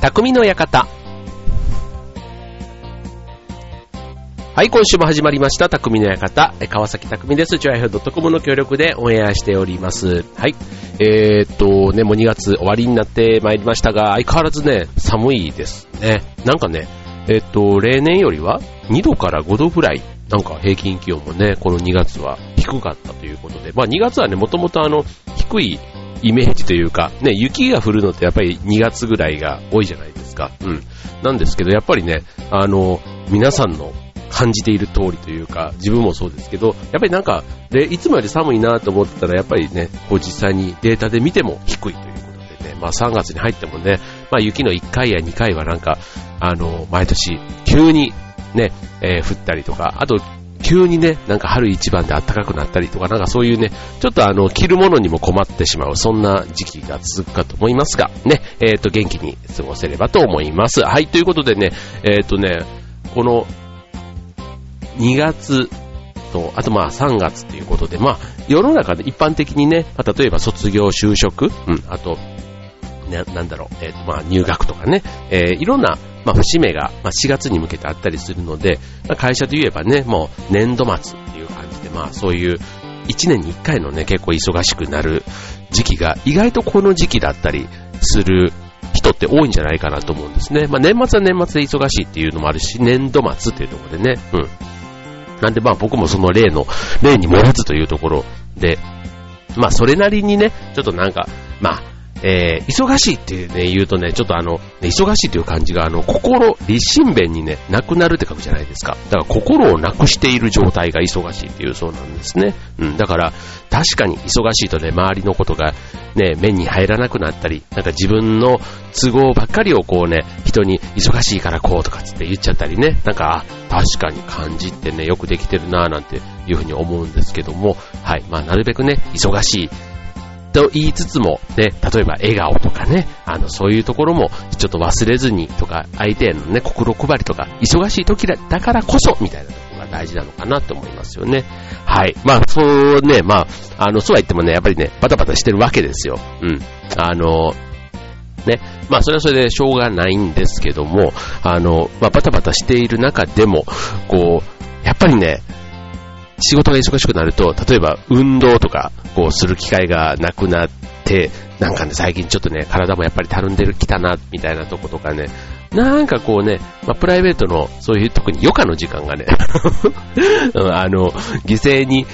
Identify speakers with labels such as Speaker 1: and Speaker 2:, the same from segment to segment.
Speaker 1: 匠の館。はい、今週も始まりました、匠の館。川崎匠です。チュアイフ .com の協力でオンエアしております。はい。えー、っと、ね、もう2月終わりになってまいりましたが、相変わらずね、寒いですね。なんかね、えー、っと、例年よりは2度から5度ぐらい、なんか平均気温もね、この2月は低かったということで、まあ2月はね、もともとあの、低いイメージというか、ね、雪が降るのってやっぱり2月ぐらいが多いじゃないですか。うん。なんですけど、やっぱりね、あの、皆さんの感じている通りというか、自分もそうですけど、やっぱりなんか、で、いつもより寒いなと思ってたら、やっぱりね、こう実際にデータで見ても低いということでね、まあ3月に入ってもね、まあ雪の1回や2回はなんか、あの、毎年、急にね、えー降ったりとか、あと、急にね、なんか春一番で暖かくなったりとか、なんかそういうね、ちょっとあの、着るものにも困ってしまう、そんな時期が続くかと思いますが、ね、えっ、と、元気に過ごせればと思います。はい、ということでね、えっ、とね、この、2月と、あとまあ3月ということで、まあ、世の中で一般的にね、まあ、例えば卒業、就職、うん、あと、ななんだろう、えっ、と、まあ、入学とかね、えーいろんな、まあ、節目が、まあ、4月に向けてあったりするので、まあ、会社で言えばね、もう年度末っていう感じで、まあ、そういう1年に1回のね、結構忙しくなる時期が、意外とこの時期だったりする人って多いんじゃないかなと思うんですね。まあ、年末は年末で忙しいっていうのもあるし、年度末っていうところでね、うん。なんでまあ僕もその例の、例に漏れずというところで、まあそれなりにね、ちょっとなんか、まあ、えー、忙しいっていうね、言うとね、ちょっとあの、ね忙しいという感じが、あの、心、立身弁にね、なくなるって書くじゃないですか。だから心をなくしている状態が忙しいっていうそうなんですね。うん、だから、確かに忙しいとね、周りのことがね、目に入らなくなったり、なんか自分の都合ばっかりをこうね、人に忙しいからこうとかつって言っちゃったりね、なんか、あ確かに漢字ってね、よくできてるなぁなんていうふうに思うんですけども、はい、まあなるべくね、忙しいと言いつつも、ね、例えば笑顔とかね、あの、そういうところもちょっと忘れずにとか、相手へのね、心配りとか、忙しい時だからこそ、みたいなところが大事なのかなと思いますよね。はい。まあ、そうね、まあ、あの、そうは言ってもね、やっぱりね、バタバタしてるわけですよ。うん。あの、ね。まあ、それはそれでしょうがないんですけども、あの、まあ、バタバタしている中でも、こう、やっぱりね、仕事が忙しくなると、例えば運動とか、こうする機会がなくなって、なんかね、最近ちょっとね、体もやっぱりたるんでるきたな、みたいなとことかね、なんかこうね、まあ、プライベートの、そういう特に余暇の時間がね、うんあの、犠牲に、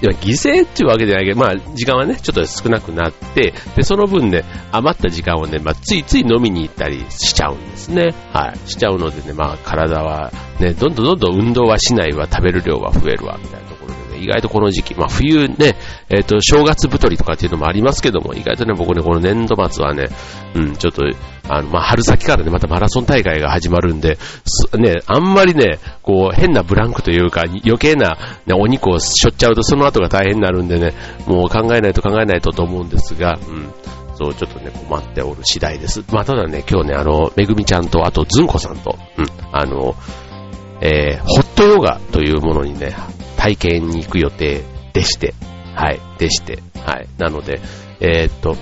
Speaker 1: 犠牲っていうわけじゃないけど、まあ、時間はね、ちょっと少なくなって、で、その分ね、余った時間をね、まあ、ついつい飲みに行ったりしちゃうんですね。はい。しちゃうのでね、まあ、体は、ね、どんどんどんどん運動はしないわ、食べる量は増えるわ、みたいな、意外とこの時期、まあ、冬ね、えっ、と、正月太りとかっていうのもありますけども、意外とね、僕ね、この年度末はね、うん、ちょっと、あの、まあ、春先からね、またマラソン大会が始まるんで、すね、あんまりね、こう、変なブランクというか、余計な、ね、お肉をしょっちゃうとその後が大変になるんでね、もう考えないと考えないとと思うんですが、うん。そう、ちょっとね、困っておる次第です。まあ、ただね、今日ね、あの、めぐみちゃんと、あと、ずんこさんと、うん、あの、えー、ホットヨガというものにね、体験に行く予定でして、はい、でして、はい。なので、えーっと、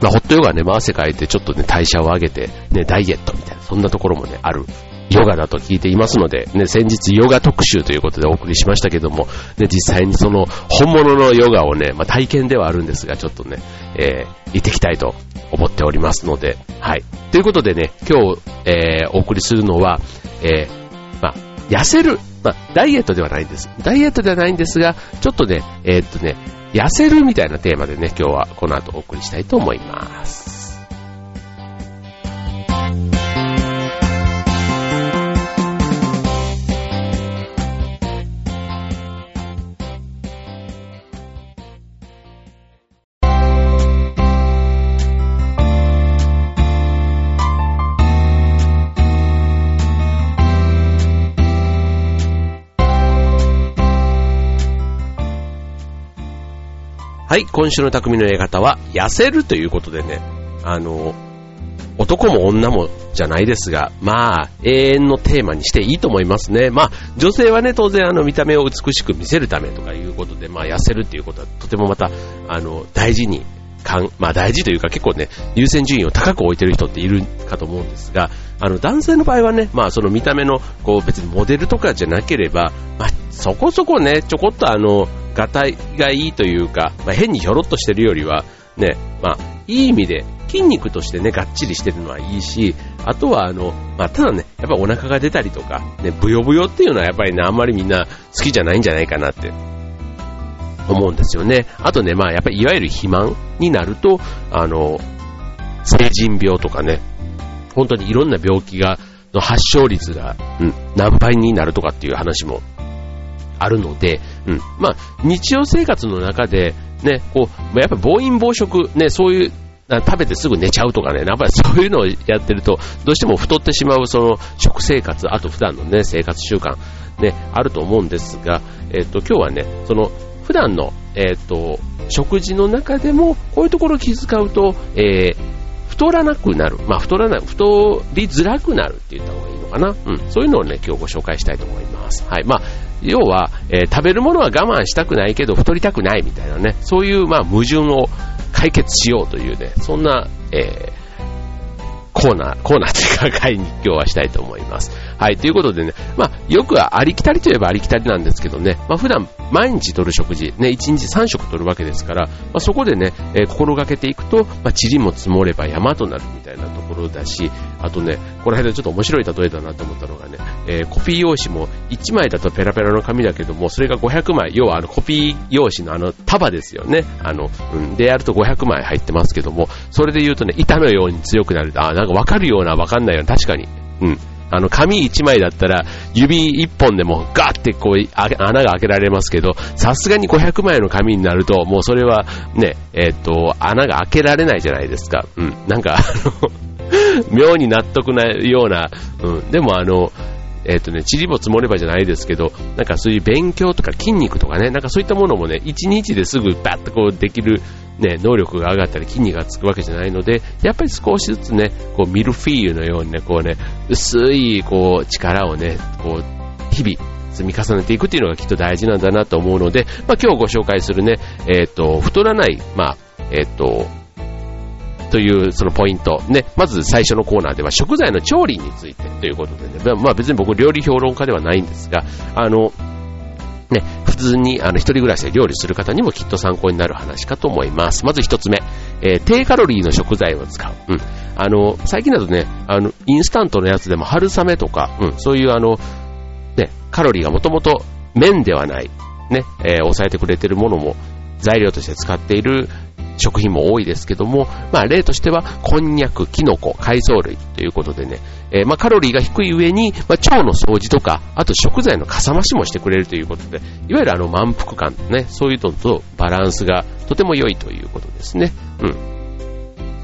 Speaker 1: まあ、ホットヨガね、まあ汗かいてちょっとね、代謝を上げて、ね、ダイエットみたいな、そんなところもね、あるヨガだと聞いていますので、ね、先日ヨガ特集ということでお送りしましたけども、ね、実際にその本物のヨガをね、まあ、体験ではあるんですが、ちょっとね、えー、行ってきたいと思っておりますので、はい。ということでね、今日、えー、お送りするのは、えー、まあ、痩せる。まあ、ダイエットではないんです。ダイエットではないんですが、ちょっとね、えーっとね、痩せるみたいなテーマでね、今日はこの後お送りしたいと思います。はい、今週の匠の映画は、痩せるということでね、あの、男も女もじゃないですが、まあ、永遠のテーマにしていいと思いますね。まあ、女性はね、当然あの、見た目を美しく見せるためとかいうことで、まあ、痩せるっていうことはとてもまた、あの、大事にかん、まあ大事というか結構ね、優先順位を高く置いてる人っているかと思うんですが、あの男性の場合はね、まあその見た目の、こう別にモデルとかじゃなければ、まあそこそこね、ちょこっとあの、がたいがいいというか、まあ変にひょろっとしてるよりは、ね、まあいい意味で筋肉としてね、がっちりしてるのはいいし、あとはあの、まあただね、やっぱお腹が出たりとか、ね、ブヨブヨっていうのはやっぱりね、あんまりみんな好きじゃないんじゃないかなって思うんですよね。あとね、まあやっぱりいわゆる肥満になると、あの、成人病とかね、本当にいろんな病気が、の発症率が、うん、何倍になるとかっていう話もあるので、うん、まあ日常生活の中で、ね、こう、やっぱ暴飲暴食、ね、そういう食べてすぐ寝ちゃうとかね、やっぱりそういうのをやってると、どうしても太ってしまうその食生活、あと普段のね、生活習慣、ね、あると思うんですが、えっ、と、今日はね、その普段の、えっ、と、食事の中でも、こういうところを気遣うと、えー、太らなくなる。まあ、太らない、太りづらくなるって言った方がいいのかな。うん。そういうのをね、今日ご紹介したいと思います。はい。まあ、要は、えー、食べるものは我慢したくないけど、太りたくないみたいなね、そういう、まあ、矛盾を解決しようというね、そんな、え、コーナー、コーナーというか会に今日はしたいと思います。はい、ということでね、まあ、よくはありきたりといえばありきたりなんですけどね、まあ、普段毎日取る食事、ね、1日3食取るわけですから、まあ、そこでね、えー、心がけていくと、まあ、塵も積もれば山となるみたいなろだし、あとね、この間ちょっと面白い例えだなと思ったのがね、えー、コピー用紙も1枚だとペラペラの紙だけども、それが500枚、要はあのコピー用紙のあの束ですよね。あの、うん、でやると500枚入ってますけども、それで言うとね、板のように強くなる。あ、なんかわかるようなわかんないような、確かに。うん。あの、紙1枚だったら、指1本でもガーってこう、穴が開けられますけど、さすがに500枚の紙になると、もうそれはね、えっ、と、穴が開けられないじゃないですか。うん。なんか、あの 妙に納得なような、うん。でもあの、えっ、とね、塵も積もればじゃないですけど、なんかそういう勉強とか筋肉とかね、なんかそういったものもね、1日ですぐバッとこうできるね、能力が上がったり筋肉がつくわけじゃないので、やっぱり少しずつね、こうミルフィーユのようにね、こうね、薄いこう力をね、こう、日々積み重ねていくっていうのがきっと大事なんだなと思うので、まあ今日ご紹介するね、えっ、ー、と、太らない、まあ、えっ、ー、と、というそのポイント。ね、まず最初のコーナーでは食材の調理についてということでね、まあ別に僕料理評論家ではないんですが、あの、ね、普通にあの一人暮らしで料理する方にもきっと参考になる話かと思います。まず一つ目、えー、低カロリーの食材を使う。うん。あの、最近だとね、あの、インスタントのやつでも春雨とか、うん、そういうあの、ね、カロリーがもともと麺ではない、ね、えー、抑えてくれてるものも材料として使っている食品も多いですけども、まあ例としては、こんにゃく、きのこ、海藻類ということでね、えー、まあカロリーが低い上に、まあ腸の掃除とか、あと食材のかさ増しもしてくれるということで、いわゆるあの満腹感ね、そういうのとバランスがとても良いということですね。うん。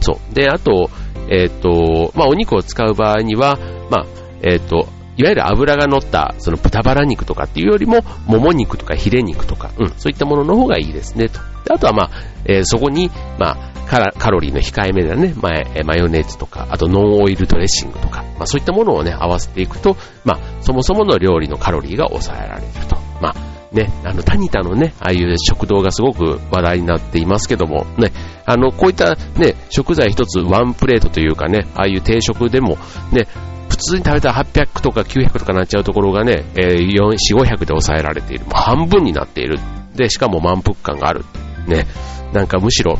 Speaker 1: そう。で、あと、えっ、ー、と、まあお肉を使う場合には、まあ、えっ、ー、と、いわゆる油が乗ったその豚バラ肉とかっていうよりも、もも肉とかヒレ肉とか、うん、そういったものの方がいいですね、と。あとはまあ、えー、そこに、まあ、カロリーの控えめなね、まあ、マヨネーズとか、あとノンオイルドレッシングとか、まあそういったものをね、合わせていくと、まあ、そもそもの料理のカロリーが抑えられると。まあ、ね、あの、タニタのね、ああいう食堂がすごく話題になっていますけども、ね、あの、こういったね、食材一つワンプレートというかね、ああいう定食でも、ね、普通に食べたら800とか900とかなっちゃうところがね、えー、4、500で抑えられている。もう半分になっている。で、しかも満腹感がある。ね。なんかむしろ、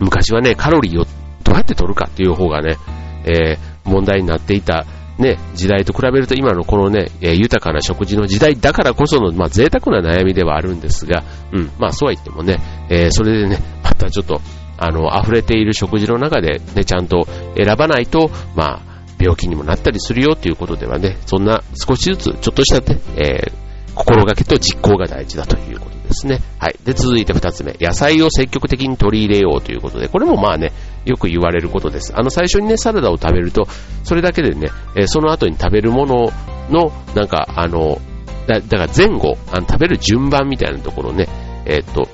Speaker 1: 昔はね、カロリーをどうやって取るかっていう方がね、えー、問題になっていた、ね、時代と比べると今のこのね、えー、豊かな食事の時代だからこその、まあ、贅沢な悩みではあるんですが、うん、まあそうは言ってもね、えー、それでね、またちょっと、あの、溢れている食事の中でね、ちゃんと選ばないと、まあ、病気にもなったりするよということではね、そんな少しずつちょっとしたね、えー、心がけと実行が大事だということですね。はい。で、続いて二つ目。野菜を積極的に取り入れようということで、これもまあね、よく言われることです。あの、最初にね、サラダを食べると、それだけでね、えー、その後に食べるものの、なんか、あの、だから前後あの、食べる順番みたいなところね、えー、っと、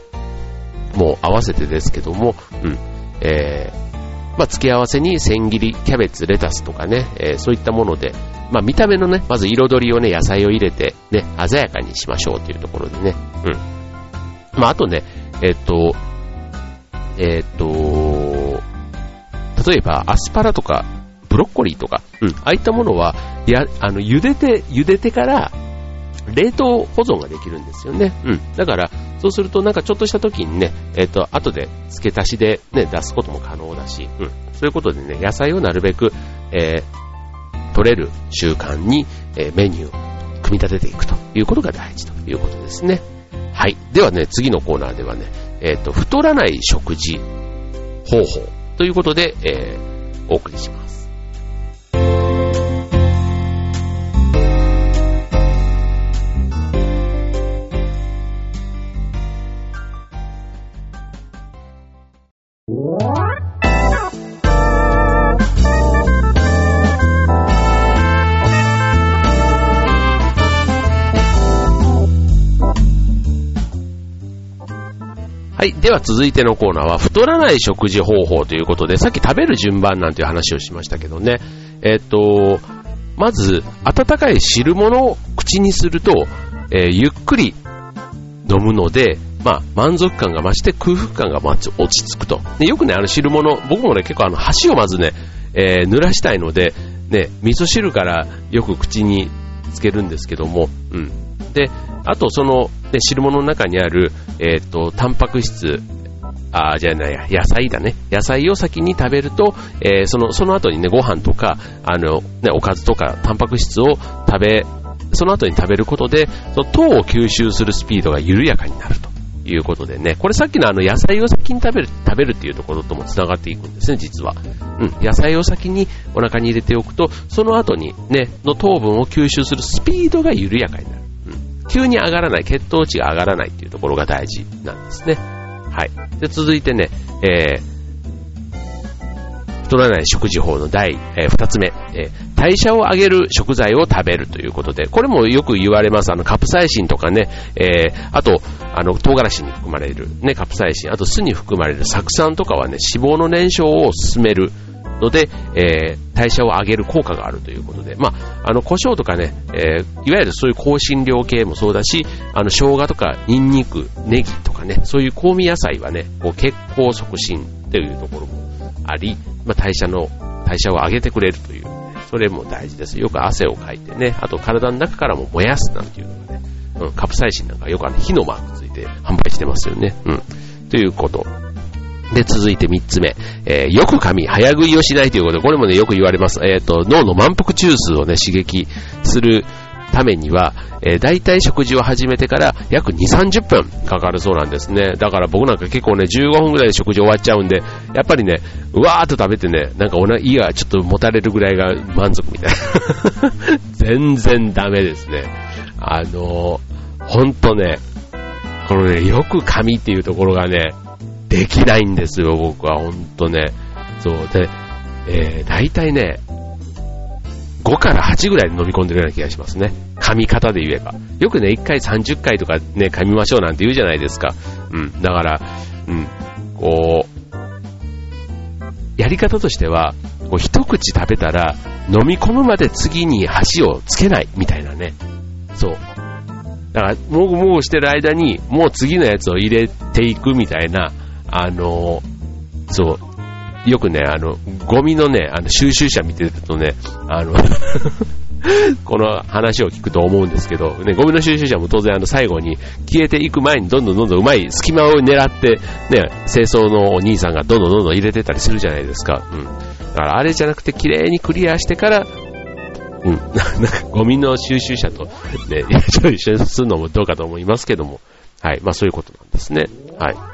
Speaker 1: もう合わせてですけども、うん、えー、まあ、付け合わせに千切り、キャベツ、レタスとかね、えー、そういったもので、まあ、見た目のね、まず彩りをね、野菜を入れて、ね、鮮やかにしましょうというところでね、うん。まあ、あとね、えっ、と、えっ、と、例えばアスパラとかブロッコリーとか、うん、ああいったものは、や、あの、茹でて、茹でてから、冷凍保存ができるんですよね。うん。だから、そうするとなんかちょっとした時にね、えっ、と、後で付け足しでね、出すことも可能だし、うん。そういうことでね、野菜をなるべく、えー、取れる習慣に、えー、メニューを組み立てていくということが大事ということですね。はい。ではね、次のコーナーではね、えっ、と、太らない食事方法ということで、え、お送りします。では続いてのコーナーは、太らない食事方法ということで、さっき食べる順番なんていう話をしましたけどね。えっ、と、まず、温かい汁物を口にすると、えー、ゆっくり飲むので、まあ、満足感が増して空腹感が落ち着くと。でよくね、あの汁物、僕もね、結構あの箸をまずね、えー、濡らしたいので、ね、味噌汁からよく口につけるんですけども、うん。で、あとその、ね、汁物の中にある、えっ、ー、と、タンパク質、あじゃないや、野菜だね。野菜を先に食べると、えー、その、その後にね、ご飯とか、あの、ね、おかずとか、タンパク質を食べ、その後に食べることで、その糖を吸収するスピードが緩やかになるということでね、これさっきのあの野菜を先に食べる、食べるっていうところとも繋がっていくんですね、実は。うん、野菜を先にお腹に入れておくと、その後にね、の糖分を吸収するスピードが緩やかになる。急に上がらない、血糖値が上がらないっていうところが大事なんですね。はい。で、続いてね、えー、太らない食事法の第、えー、2つ目、えー、代謝を上げる食材を食べるということで、これもよく言われます。あの、カプサイシンとかね、えー、あと、あの、唐辛子に含まれるね、カプサイシン、あと酢に含まれる酢酸とかはね、脂肪の燃焼を進めるので、えー、代謝を上げる効果があるということで、まあ、あの、胡椒とかね、えー、いわゆるそういう香辛料系もそうだし、あの、生姜とかニンニク、ネギとかね、そういう香味野菜はね、こう血行促進というところもあり、まあ、代謝の、代謝を上げてくれるという、それも大事です。よく汗をかいてね、あと体の中からも燃やすなんていうのがね、うん、カプサイシンなんかよくあの火のマークついて販売してますよね。うん。ということで、続いて3つ目。えー、よく噛み、早食いをしないということで、これもね、よく言われます。えっ、ー、と、脳の満腹中枢をね、刺激するためには、えー、大体食事を始めてから約2、30分かかるそうなんですね。だから僕なんか結構ね、15分ぐらいで食事終わっちゃうんで、やっぱりね、うわーっと食べてね、なんかおな、胃がちょっと持たれるぐらいが満足みたいな。全然ダメですね。あのー、ほんとね、このね、よく噛みっていうところがね、できないんですよ、僕は、ほんとね。そう。で、えー、大体ね、5から8ぐらいで飲み込んでるような気がしますね。噛み方で言えば。よくね、1回30回とかね、噛みましょうなんて言うじゃないですか。うん。だから、うん。こう、やり方としては、こう一口食べたら、飲み込むまで次に箸をつけないみたいなね。そう。だから、もぐもぐしてる間に、もう次のやつを入れていくみたいな、あの、そう、よくね、あの、ゴミのね、あの、収集車見てるとね、あの この話を聞くと思うんですけど、ね、ゴミの収集車も当然あの最後に消えていく前にどんどんどんどんうまい隙間を狙って、ね、清掃のお兄さんがどんどんどんどん入れてたりするじゃないですか。うん。だからあれじゃなくて綺麗にクリアしてから、うん、なんかゴミの収集車とね、一緒にするのもどうかと思いますけども、はい、まあそういうことなんですね。はい。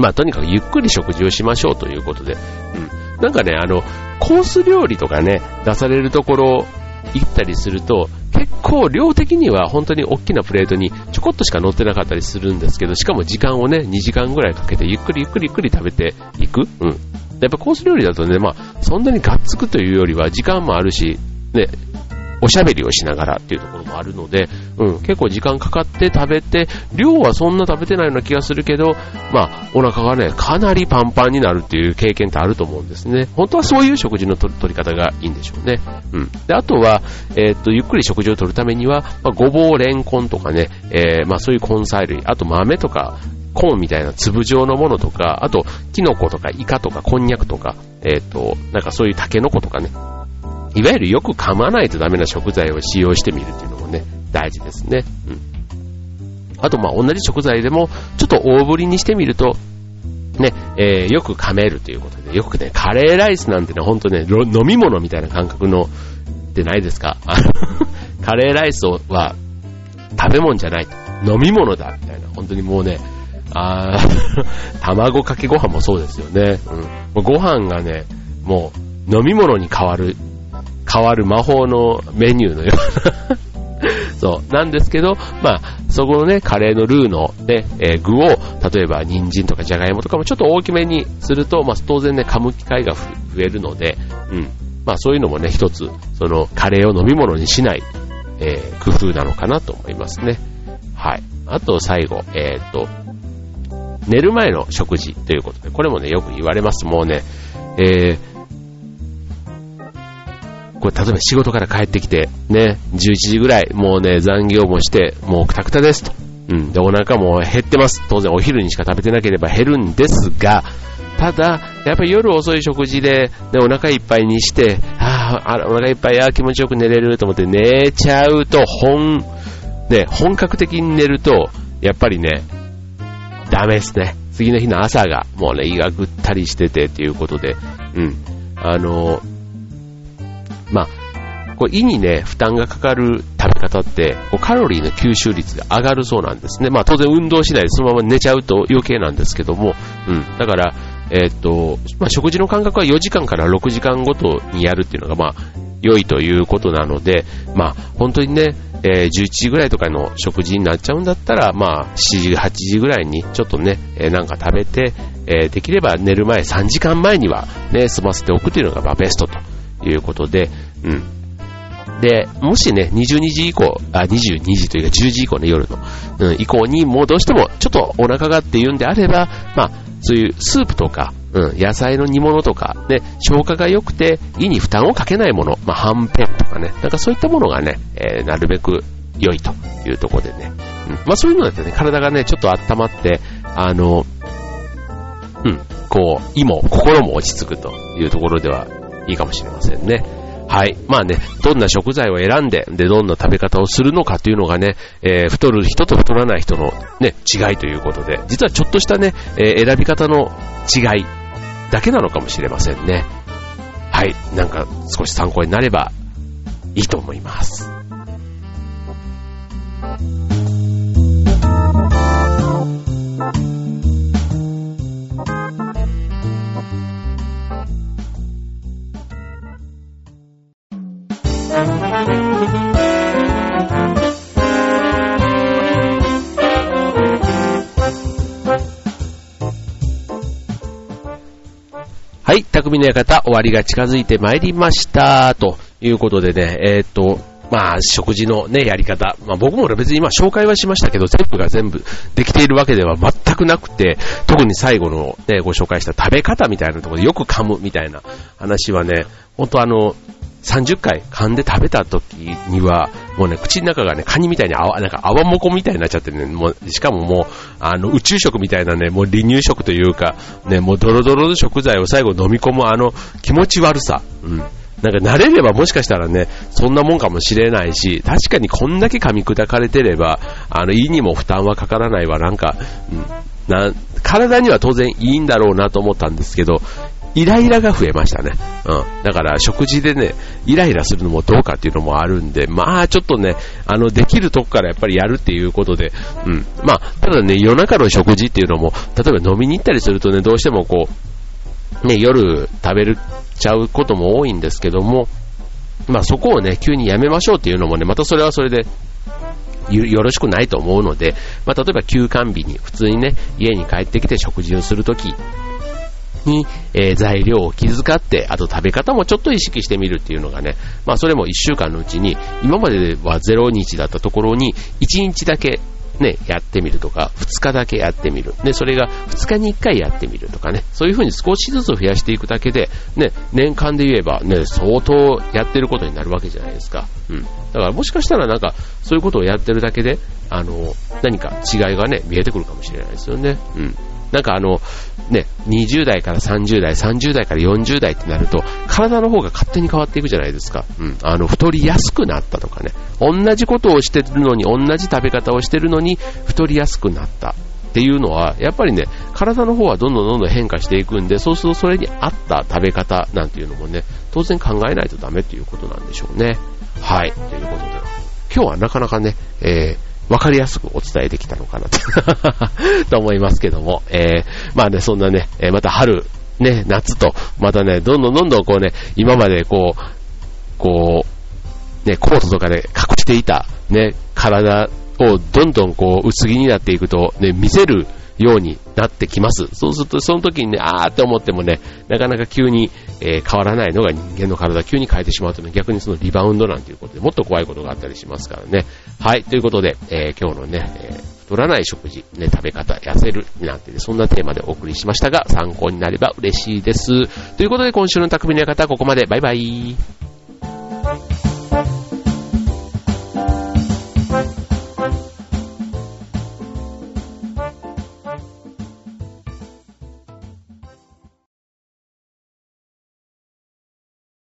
Speaker 1: まあとにかくゆっくり食事をしましょうということで、うん。なんかね、あの、コース料理とかね、出されるところ行ったりすると、結構量的には本当に大きなプレートにちょこっとしか乗ってなかったりするんですけど、しかも時間をね、2時間ぐらいかけてゆっくりゆっくりゆっくり食べていく。うん。やっぱコース料理だとね、まあ、そんなにがっつくというよりは時間もあるし、ね、おしゃべりをしながらっていうところもあるので、うん、結構時間かかって食べて、量はそんな食べてないような気がするけど、まあ、お腹がね、かなりパンパンになるっていう経験ってあると思うんですね。本当はそういう食事の取り方がいいんでしょうね。うん。で、あとは、えー、っと、ゆっくり食事をとるためには、まあ、ごぼう、れんこんとかね、えー、まあそういう根菜類、あと豆とか、コーンみたいな粒状のものとか、あと、キノコとかイカとかこんにゃくとか、えっ、と、なんかそういうタケノコとかね、いわゆるよく噛まないとダメな食材を使用してみるっていうのもね、大事ですね。うん。あと、ま、同じ食材でも、ちょっと大ぶりにしてみると、ね、えー、よく噛めるということで、よくね、カレーライスなんてね、ほんとね、飲み物みたいな感覚の、ってないですか？カレーライスは、食べ物じゃない。飲み物だ、みたいな。本当にもうね、あ 卵かけご飯もそうですよね。うん。ご飯がね、もう飲み物に変わる、変わる魔法のメニューのような そう。なんですけど、まあ、そこのね、カレーのルーのね、えー、具を、例えば人参とかじゃがいもとかもちょっと大きめにすると、まあ、当然ね、噛む機会が増えるので、うん。まあ、そういうのもね、一つ、その、カレーを飲み物にしない、えー、工夫なのかなと思いますね。はい。あと最後、えー、っと、寝る前の食事ということで、これもね、よく言われます。もうね、えー、これ例えば仕事から帰ってきて、ね、11時ぐらい、もうね、残業もして、もうくたくたですと。うん。で、お腹も減ってます。当然お昼にしか食べてなければ減るんですが、ただ、やっぱり夜遅い食事で、ね、お腹いっぱいにして、ああ、お腹いっぱい、あ気持ちよく寝れると思って寝ちゃうと、本、ね、本格的に寝ると、やっぱりね、ダメですね。次の日の朝が、もうね、胃がぐったりしててっていうことで、うん。あの、まあ、こう胃にね、負担がかかる食べ方って、こうカロリーの吸収率が上がるそうなんですね。まあ当然運動しないでそのまま寝ちゃうと余計なんですけども、うん。だから、えー、っと、まあ食事の間隔は4時間から6時間ごとにやるっていうのが、まあ、良いということなので、まあ、本当にね、えー、11時ぐらいとかの食事になっちゃうんだったら、まあ、7時、8時ぐらいにちょっとね、えー、なんか食べて、えー、できれば寝る前3時間前にはね、済ませておくというのが、まあ、ベストということで、うん。で、もしね、22時以降、あ、22時というか10時以降ね、夜の、うん、以降にもうどうしてもちょっとお腹がっていうんであれば、まあ、そういうスープとか、うん、野菜の煮物とか、ね、消化が良くて胃に負担をかけないもの、まあ、はんぺんとかね、なんかそういったものがね、えー、なるべく良いというところでね、うん、まあそういうのだってね、体がね、ちょっと温まって、あの、うん、こう、胃も心も落ち着くというところではいいかもしれませんね。はい。まあね、どんな食材を選んで、で、どんな食べ方をするのかというのがね、えー、太る人と太らない人のね、違いということで、実はちょっとしたね、えー、選び方の違いだけなのかもしれませんね。はい。なんか少し参考になればいいと思います。匠の館終わりが近づいてまいりました。ということでね、えー、っと、まあ、食事のね、やり方。まあ僕も別に今紹介はしましたけど、全部が全部できているわけでは全くなくて、特に最後のね、ご紹介した食べ方みたいなところでよく噛むみたいな話はね、本当あの、30回噛んで食べた時には、もうね、口の中がね、カニみたいに泡、なんか泡もこみたいになっちゃってね、もう、しかももう、あの、宇宙食みたいなね、もう離乳食というか、ね、もうドロドロの食材を最後飲み込むあの気持ち悪さ。うん。なんか慣れればもしかしたらね、そんなもんかもしれないし、確かにこんだけ噛み砕かれてれば、あの、胃にも負担はかからないわ、なんか、うん、な、体には当然いいんだろうなと思ったんですけど、イライラが増えましたね。うん。だから食事でね、イライラするのもどうかっていうのもあるんで、まあちょっとね、あの、できるとこからやっぱりやるっていうことで、うん。まあ、ただね、夜中の食事っていうのも、例えば飲みに行ったりするとね、どうしてもこう、ね、夜食べるちゃうことも多いんですけども、まあそこをね、急にやめましょうっていうのもね、またそれはそれで、よろしくないと思うので、まあ、例えば休館日に普通にね、家に帰ってきて食事をするときに、えー、材料を気遣って、あと食べ方もちょっと意識してみるっていうのがね、まあそれも1週間のうちに、今までは0日だったところに、1日だけね、やってみるとか、2日だけやってみる。ね、それが2日に1回やってみるとかね、そういう風に少しずつ増やしていくだけで、ね、年間で言えばね、相当やってることになるわけじゃないですか。うん。だからもしかしたらなんか、そういうことをやってるだけで、あの、何か違いがね、見えてくるかもしれないですよね。うん。なんかあの、ね、20代から30代、30代から40代ってなると、体の方が勝手に変わっていくじゃないですか。うん。あの、太りやすくなったとかね。同じことをしてるのに、同じ食べ方をしてるのに、太りやすくなった。っていうのは、やっぱりね、体の方はどんどんどんどん変化していくんで、そうするとそれに合った食べ方なんていうのもね、当然考えないとダメっていうことなんでしょうね。はい。ということで、今日はなかなかね、えー、わかりやすくお伝えできたのかなと。と思いますけども、えー、まあね、そんなね、えまた春、ね、夏と、またね、どんどんどんどんこうね、今までこう、こう、ね、コートとかで隠していた、ね、体をどんどんこう、薄着になっていくと、ね、見せるようになってきます。そうすると、その時にね、あーって思ってもね、なかなか急に、えー、変わらないのが人間の体、急に変えてしまうとね、逆にそのリバウンドなんていうことで、もっと怖いことがあったりしますからね。はい、ということで、えー、今日のね、えー、太らない食事、ね、食べ方、痩せる、なんてね、そんなテーマでお送りしましたが、参考になれば嬉しいです。ということで、今週の匠の館はここまで。バイバイ。